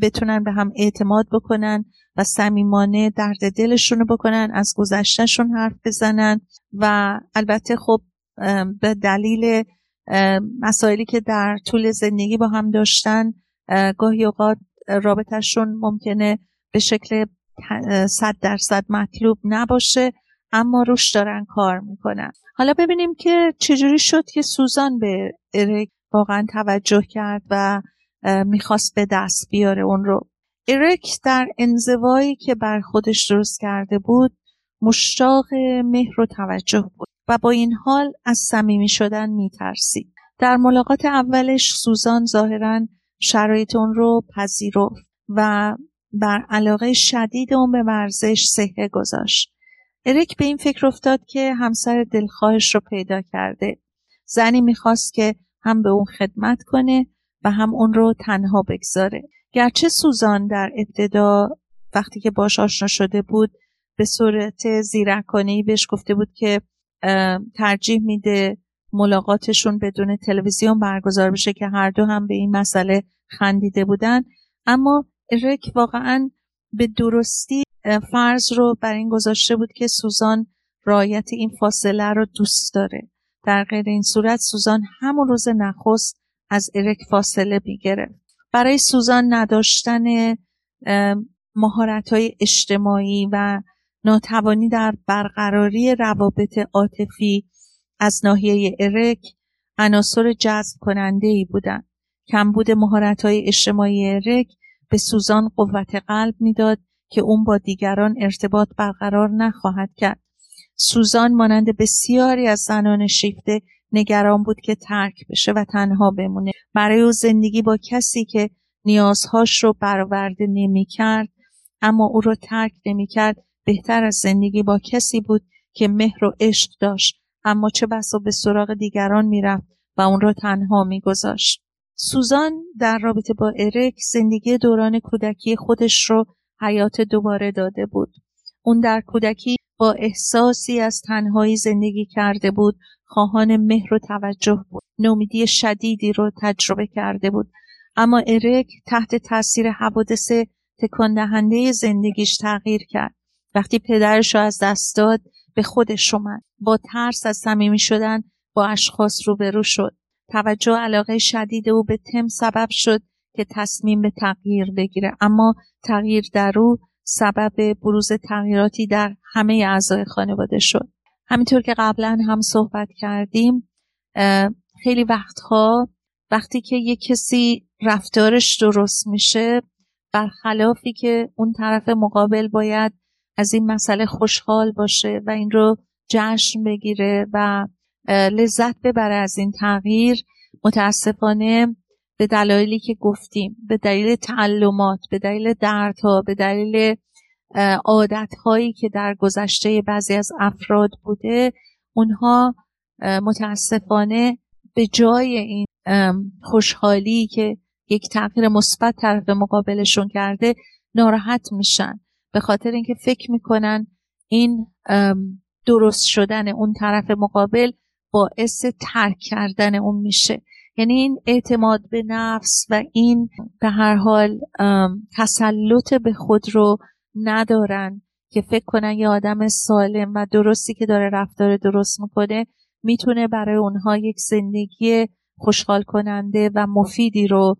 بتونن به هم اعتماد بکنن و صمیمانه درد دلشون رو بکنن از گذشتهشون حرف بزنن و البته خب به دلیل مسائلی که در طول زندگی با هم داشتن گاهی اوقات رابطهشون ممکنه به شکل صد درصد مطلوب نباشه اما روش دارن کار می‌کنن. حالا ببینیم که چجوری شد که سوزان به اریک واقعا توجه کرد و می‌خواست به دست بیاره اون رو. اریک در انزوایی که بر خودش درست کرده بود مشتاق مهر و توجه بود و با این حال از صمیمی شدن میترسید. در ملاقات اولش سوزان ظاهرا شرایط اون رو پذیرفت و بر علاقه شدید اون به ورزش سهه گذاشت. اریک به این فکر افتاد که همسر دلخواهش رو پیدا کرده. زنی می‌خواست که هم به اون خدمت کنه و هم اون رو تنها بگذاره. گرچه سوزان در ابتدا وقتی که باش آشنا شده بود به صورت زیرکانه بهش گفته بود که ترجیح میده ملاقاتشون بدون تلویزیون برگزار بشه که هر دو هم به این مسئله خندیده بودن. اما ریک واقعا به درستی فرض رو بر این گذاشته بود که سوزان رایت این فاصله رو دوست داره در غیر این صورت سوزان همون روز نخست از اریک فاصله می‌گرفت برای سوزان نداشتن مهارت های اجتماعی و ناتوانی در برقراری روابط عاطفی از ناحیه ارک عناصر جذب کننده ای بودند. کمبود مهارت های اجتماعی ارک به سوزان قوت قلب می‌داد که اون با دیگران ارتباط برقرار نخواهد کرد. سوزان مانند بسیاری از زنان شیفته نگران بود که ترک بشه و تنها بمونه. برای او زندگی با کسی که نیازهاش رو برآورده نمی‌کرد اما او رو ترک نمی‌کرد بهتر از زندگی با کسی بود که مهر و عشق داشت اما چه بسا به سراغ دیگران می‌رفت و اون را تنها میگذاشت سوزان در رابطه با ارک زندگی دوران کودکی خودش رو حیات دوباره داده بود. اون در کودکی با احساسی از تنهایی زندگی کرده بود. خواهان مهر و توجه بود. نومیدی شدیدی رو تجربه کرده بود. اما ارک تحت تاثیر حوادث تکان دهنده زندگیش تغییر کرد. وقتی پدرش رو از دست داد به خودش اومد. با ترس از صمیمی شدن با اشخاص روبرو شد. توجه علاقه شدید او به تم سبب شد که تصمیم به تغییر بگیره. اما تغییر در او سبب بروز تغییراتی در همه اعضای خانواده شد. همینطور که قبلا هم صحبت کردیم خیلی وقتها وقتی که یک کسی رفتارش درست میشه برخلافی که اون طرف مقابل باید از این مسئله خوشحال باشه و این رو جشن بگیره و لذت ببره از این تغییر. متاسفانه به دلایلی که گفتیم به دلیل تعلمات به دلیل دردها به دلیل عادتهایی که در گذشته بعضی از افراد بوده اونها متاسفانه به جای این خوشحالی که یک تغییر مثبت طرف مقابلشون کرده ناراحت میشن. به خاطر اینکه فکر می‌کنن این درست شدن اون طرف مقابل باعث ترک کردن اون میشه. یعنی این اعتماد به نفس و این به هر حال تسلط به خود رو ندارن که فکر کنن یه آدم سالم و درستی که داره رفتار درست می‌کنه می‌تونه برای اونها یک زندگی خوشحال کننده و مفیدی رو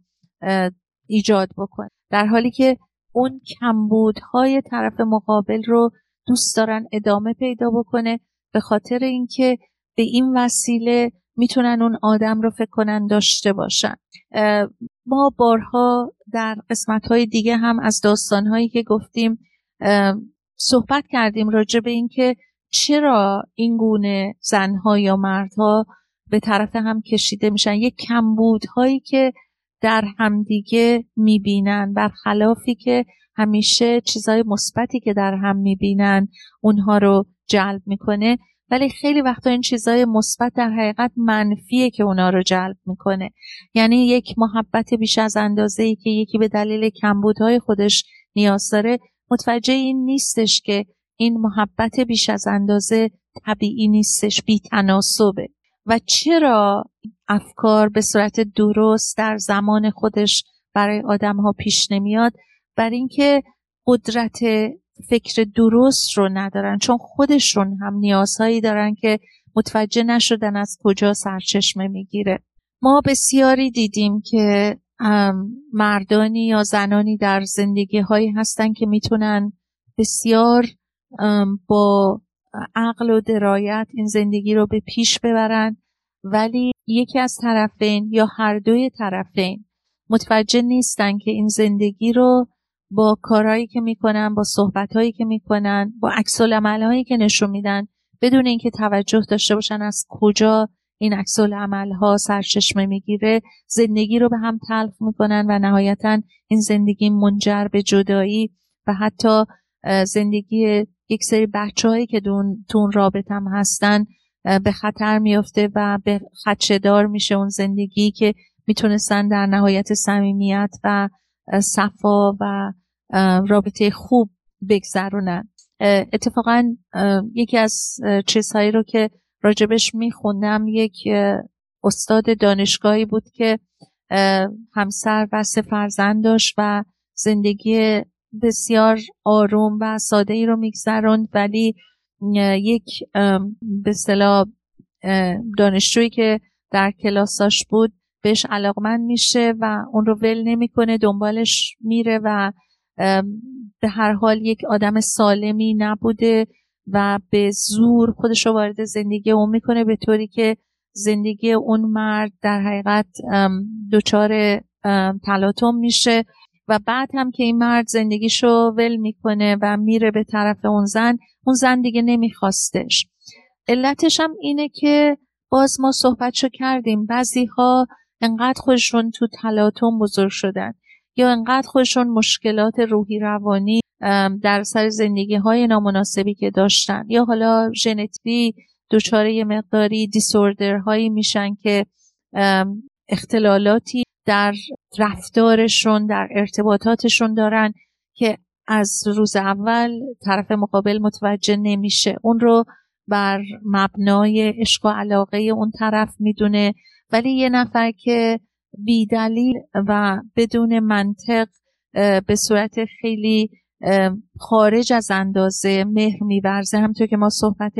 ایجاد بکنه. در حالی که اون کمبودهای طرف مقابل رو دوست دارن ادامه پیدا بکنه به خاطر اینکه به این وسیله می‌تونن اون آدم رو فکر کنن داشته باشن. ما بارها در قسمت های دیگه هم از داستان هایی که گفتیم صحبت کردیم راجع به اینکه چرا این گونه زنها یا مردها به طرف هم کشیده میشن. یک کمبودهایی که در همدیگه می‌بینن برخلافی که همیشه چیزهای مثبتی که در هم می‌بینن اونها رو جلب می‌کنه. ولی خیلی وقتا این چیزهای مثبت در حقیقت منفیه که اونا رو جلب می‌کنه. یعنی یک محبت بیش از اندازه ای که یکی به دلیل کمبودهای خودش نیاز داره متوجه این نیستش که این محبت بیش از اندازه طبیعی نیستش بی تناسبه و چرا افکار به صورت درست در زمان خودش برای آدم ها پیش نمیاد؟ بر اینکه قدرت فکر درست رو ندارن چون خودشون هم نیازهایی دارن که متوجه نشدن از کجا سرچشمه می‌گیره. ما بسیاری دیدیم که مردانی یا زنانی در زندگی هایی هستن که می‌تونن بسیار با عقل و درایت این زندگی رو به پیش ببرن. ولی یکی از طرفین یا هر دوی طرفین متوجه نیستن که این زندگی رو با کارهایی که می‌کنن با صحبتهایی که می‌کنن با عکس هایی که نشون میدن بدون اینکه توجه داشته باشن از کجا این عکس ها سرچشمه می‌گیره زندگی رو به هم تلف می‌کنن و نهایتا این زندگی منجر به جدایی و حتی زندگی یک سری بچه که تو اون رابط هم هستن به خطر میفته و به خدشدار میشه اون زندگی که می‌تونستن در نهایت صمیمیت و صفا و رابطه خوب بگذرونن. اتفاقا یکی از چیزهایی رو که راجبش میخوندم یک استاد دانشگاهی بود که همسر و سه فرزند داشت و زندگی بسیار آروم و ساده ای رو میگذروند. ولی یک به دانشجویی که در کلاساش بود بهش علاقمند میشه و اون رو ول نمی‌کنه دنبالش میره و به هر حال یک آدم سالمی نبوده و به زور خودش رو وارد زندگی اون می‌کنه به طوری که زندگی اون مرد در حقیقت دچار تلاطم میشه و بعد هم که این مرد زندگیشو ول می‌کنه و میره به طرف اون زن اون زن دیگه نمیخواستش. علتش هم اینه که باز ما صحبتشو کردیم. بعضی ها انقدر خودشون تو تلاطم بزرگ شدن یا انقدر خودشون مشکلات روحی روانی در سر زندگی های نامناسبی که داشتن یا حالا ژنتیکی دچار یه مقداری دیسوردر هایی میشن که اختلالاتی در رفتارشون در ارتباطاتشون دارن که از روز اول طرف مقابل متوجه نمیشه. اون رو بر مبنای عشق و علاقه اون طرف می‌دونه. ولی یه نفر که بیدلیل و بدون منطق به صورت خیلی خارج از اندازه مهر میورزه. همطور که ما صحبت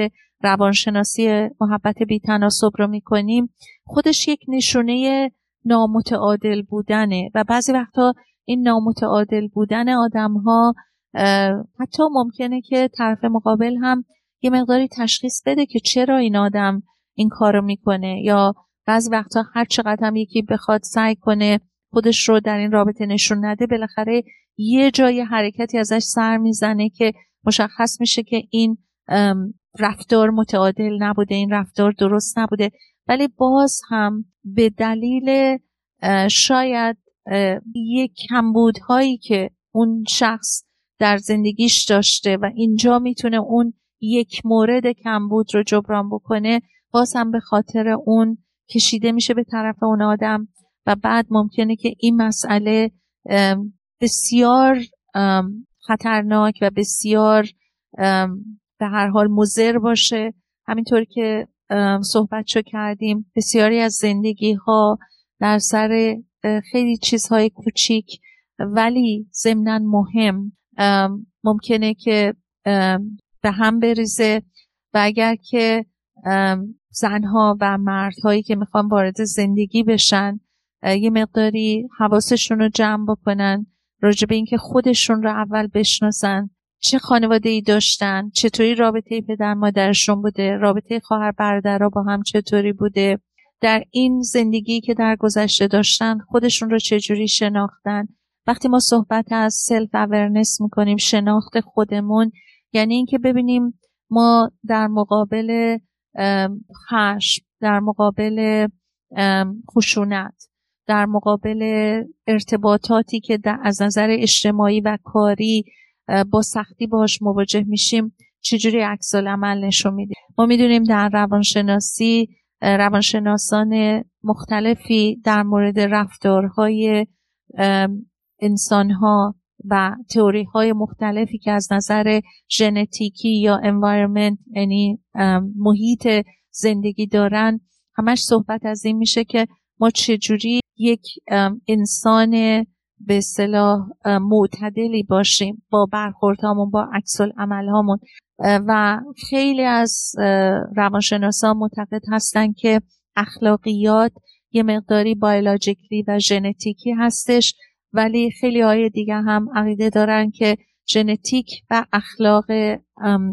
روانشناسی محبت بیتناسب رو می‌کنیم خودش یک نشونه نامتعادل بودنه و بعضی وقتا این نامتعادل بودن آدم ها حتی ممکنه که طرف مقابل هم یه مقداری تشخیص بده که چرا این آدم این کارو می‌کنه یا بعضی وقتا هر چقدر هم یکی بخواد سعی کنه خودش رو در این رابطه نشون نده بالاخره یه جای حرکتی ازش سر می‌زنه که مشخص میشه که این رفتار متعادل نبوده این رفتار درست نبوده. ولی باز هم به دلیل شاید یک کمبودهایی که اون شخص در زندگیش داشته و اینجا می‌تونه اون یک مورد کمبود رو جبران بکنه باز هم به خاطر اون کشیده میشه به طرف اون آدم و بعد ممکنه که این مسئله بسیار خطرناک و بسیار به هر حال مزر باشه. همینطور که صحبت شو کردیم بسیاری از زندگی ها در سر خیلی چیزهای کوچیک ولی ضمنا مهم. ممکنه که به هم بریزه و اگر که زنها و مردهایی که می‌خوان وارد زندگی بشن یه مقداری حواسشون رو جمع بکنن راجع به اینکه خودشون رو اول بشناسن چه خانواده ای داشتن چطوری رابطه پدر مادرشون بوده رابطه خواهر برادرها با هم چطوری بوده. در این زندگی که در گذشته داشتن خودشون رو چجوری شناختن؟ وقتی ما صحبت از سلف اورنس می‌کنیم شناخت خودمون یعنی اینکه ببینیم ما در مقابل خشم در مقابل خشونت در مقابل ارتباطاتی که از نظر اجتماعی و کاری با سختی باش مواجه میشیم چجوری عکس عمل نشون میده ما می‌دونیم در روانشناسی روانشناسان مختلفی در مورد رفتارهای انسانها و تئوری های مختلفی که از نظر ژنتیکی یا environment یعنی محیط زندگی دارن. همش صحبت از این میشه که ما چجوری یک انسان به صلاح معتدلی باشیم با برخوردهامون با عکس عملهامون و خیلی از روانشناسان معتقد هستن که اخلاقیات یه مقداری بایولوژیکلی و ژنتیکی هستش. ولی خیلی های دیگه هم عقیده دارن که ژنتیک و اخلاق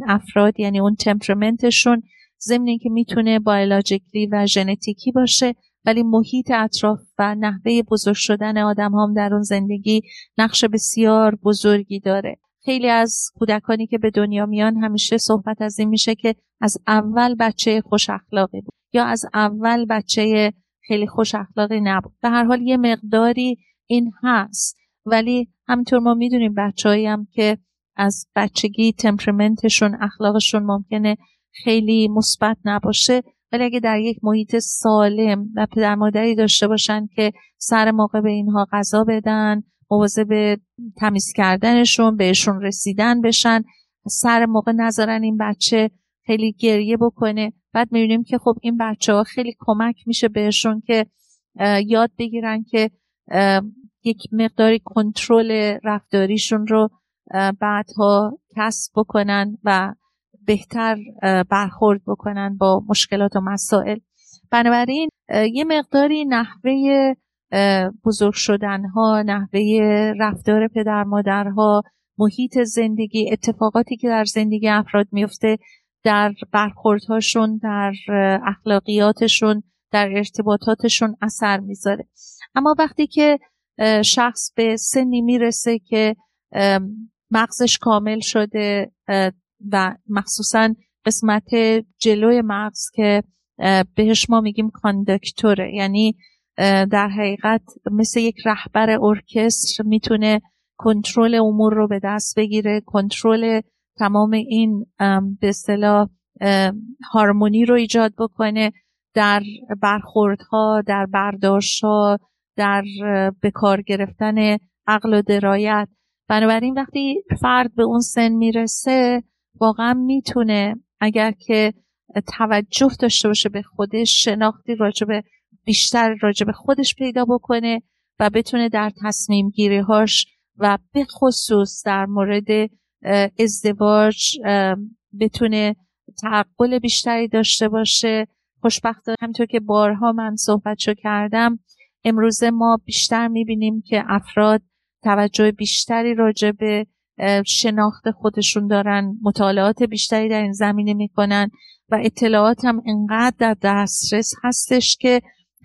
افراد یعنی اون تمپرمنتشون ضمن که می‌تونه بایولوژیکلی و ژنتیکی باشه ولی محیط اطراف و نحوه بزرگ شدن آدم هم در اون زندگی نقش بسیار بزرگی داره. خیلی از کودکانی که به دنیا میان همیشه صحبت از این میشه که از اول بچه خوش اخلاقی بود یا از اول بچه خیلی خوش اخلاقی نبود. به هر حال یه مقداری این هست. ولی همینطور ما می‌دونیم بچه هم که از بچگی تمپرمنتشون اخلاقشون ممکنه خیلی مثبت نباشه. ولی اگه در یک محیط سالم و پدر مادری داشته باشن که سر موقع به اینها غذا بدن به تمیز کردنشون بهشون رسیدن بشن سر موقع نذارن این بچه خیلی گریه بکنه بعد می‌بینیم که خب این بچه ها خیلی کمک میشه بهشون که یاد بگیرن که یک مقداری کنترل رفتاریشون رو بعدها کسب بکنن و بهتر برخورد بکنن با مشکلات و مسائل. بنابراین یه مقداری نحوه بزرگ شدن ها نحوه رفتار پدر مادرها محیط زندگی اتفاقاتی که در زندگی افراد میفته در برخوردهاشون در اخلاقیاتشون در ارتباطاتشون اثر می‌ذاره. اما وقتی که شخص به سنی می‌رسه که مغزش کامل شده و مخصوصا قسمت جلوی مغز که بهش ما میگیم کاندکتوره. یعنی در حقیقت مثل یک رهبر ارکستر می‌تونه کنترل امور رو به دست بگیره کنترل تمام این به اصطلاح هارمونی رو ایجاد بکنه. در برخوردها در برداشتها در به کار گرفتن عقل و درایت. بنابراین وقتی فرد به اون سن می‌رسه واقعا می‌تونه اگر که توجه داشته باشه به خودش شناختی راجب بیشتر راجب خودش پیدا بکنه و بتونه در تصمیم گیری هاش و به خصوص در مورد ازدواج بتونه تعقل بیشتری داشته باشه خوشبختانه همینطور که بارها من صحبت شو کردم امروزه ما بیشتر می‌بینیم که افراد توجه بیشتری راجع به شناخت خودشون دارن مطالعات بیشتری در این زمینه می‌کنن و اطلاعات هم انقدر در دسترس هستش که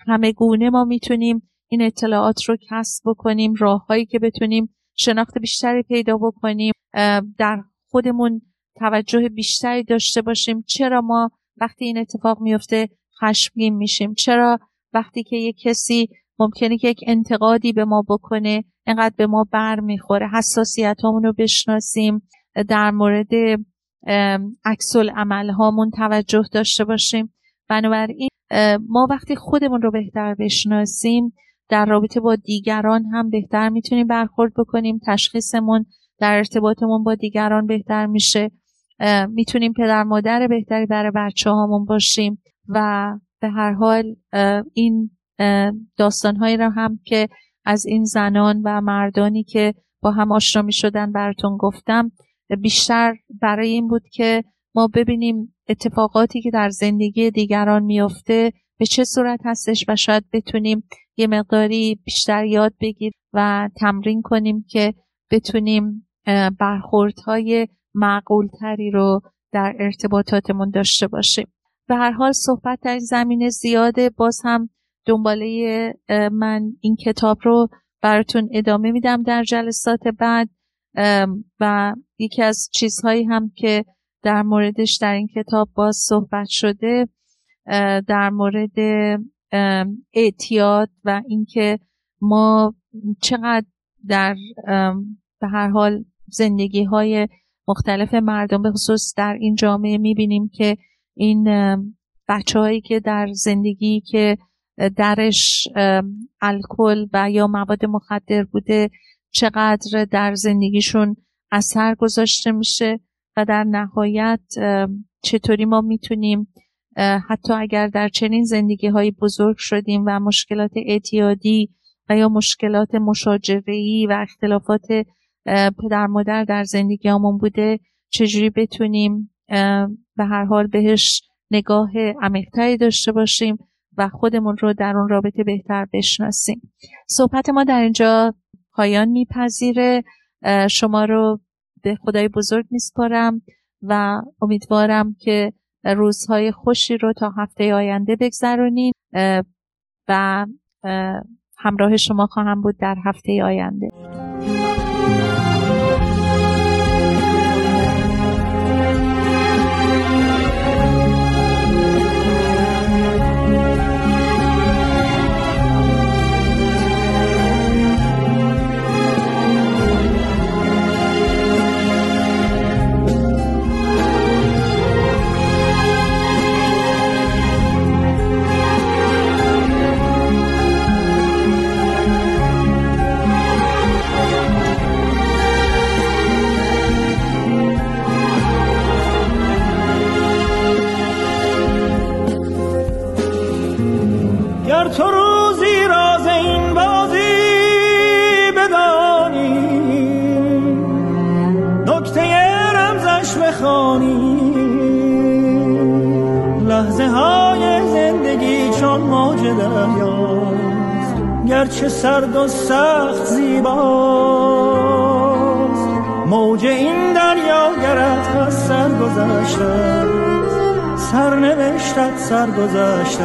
همه گونه ما می‌تونیم این اطلاعات رو کسب بکنیم راههایی که بتونیم شناخت بیشتری پیدا بکنیم در خودمون توجه بیشتری داشته باشیم. چرا ما وقتی این اتفاق میفته خشمگین میشیم. چرا وقتی که یک کسی ممکنه که یک انتقادی به ما بکنه انقدر به ما بر می‌خوره حساسیت رو بشناسیم در مورد عکس عمل هامون توجه داشته باشیم. بنابراین ما وقتی خودمون رو بهتر بشناسیم در رابطه با دیگران هم بهتر می‌تونیم برخورد بکنیم. تشخیصمون در ارتباطمون با دیگران بهتر میشه. می‌تونیم پدر مادر بهتری برای بچه هامون باشیم و به هر حال این داستانهایی را هم که از این زنان و مردانی که با هم آشنا می شدن براتون گفتم بیشتر برای این بود که ما ببینیم اتفاقاتی که در زندگی دیگران میافته به چه صورت هستش و شاید بتونیم یه مقداری بیشتر یاد بگیر و تمرین کنیم که بتونیم برخوردهای معقولتری رو در ارتباطاتمون داشته باشیم. به هر حال صحبت در این زمینه زیاده. باز هم دنباله من این کتاب رو براتون ادامه میدم در جلسات بعد. و یکی از چیزهایی هم که در موردش در این کتاب باز صحبت شده در مورد اعتیاد و اینکه ما چقدر در به هر حال زندگی های مختلف مردم به خصوص در این جامعه می‌بینیم که این بچه هایی که در زندگی که درش الکل و یا مواد مخدر بوده چقدر در زندگیشون اثر گذاشته میشه و در نهایت چطوری ما می‌تونیم حتی اگر در چنین زندگی های بزرگ شدیم و مشکلات اعتیادی و یا مشکلات مشاجره‌ای و اختلافات پدر مادر در زندگی همون بوده. چجوری بتونیم به هر حال بهش نگاه عمیقتری داشته باشیم و خودمون رو در اون رابطه بهتر بشناسیم. صحبت ما در اینجا پایان میپذیره. شما رو به خدای بزرگ میسپارم و امیدوارم که روزهای خوشی رو تا هفته آینده بگذرونید و همراه شما خواهم بود در هفته آینده. گرچه سرد و سخت زیباست. موج این دریا گرد از سر گذشته سر نوشتت سر گذشته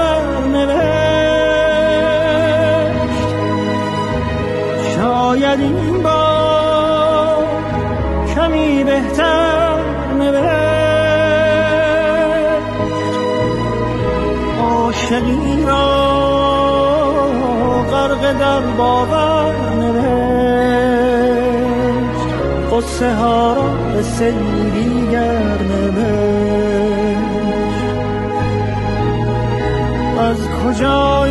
این با کمی بهتر نوشت. عاشقی را غرق در باور نوشت. قصه ها را به دیگر نوشت. از کجا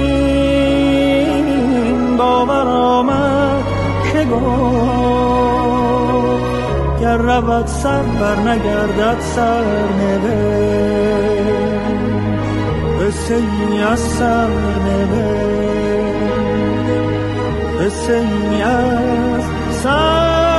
گر رود سر بر نگردد سر قصه ای از سر قصه ای از سر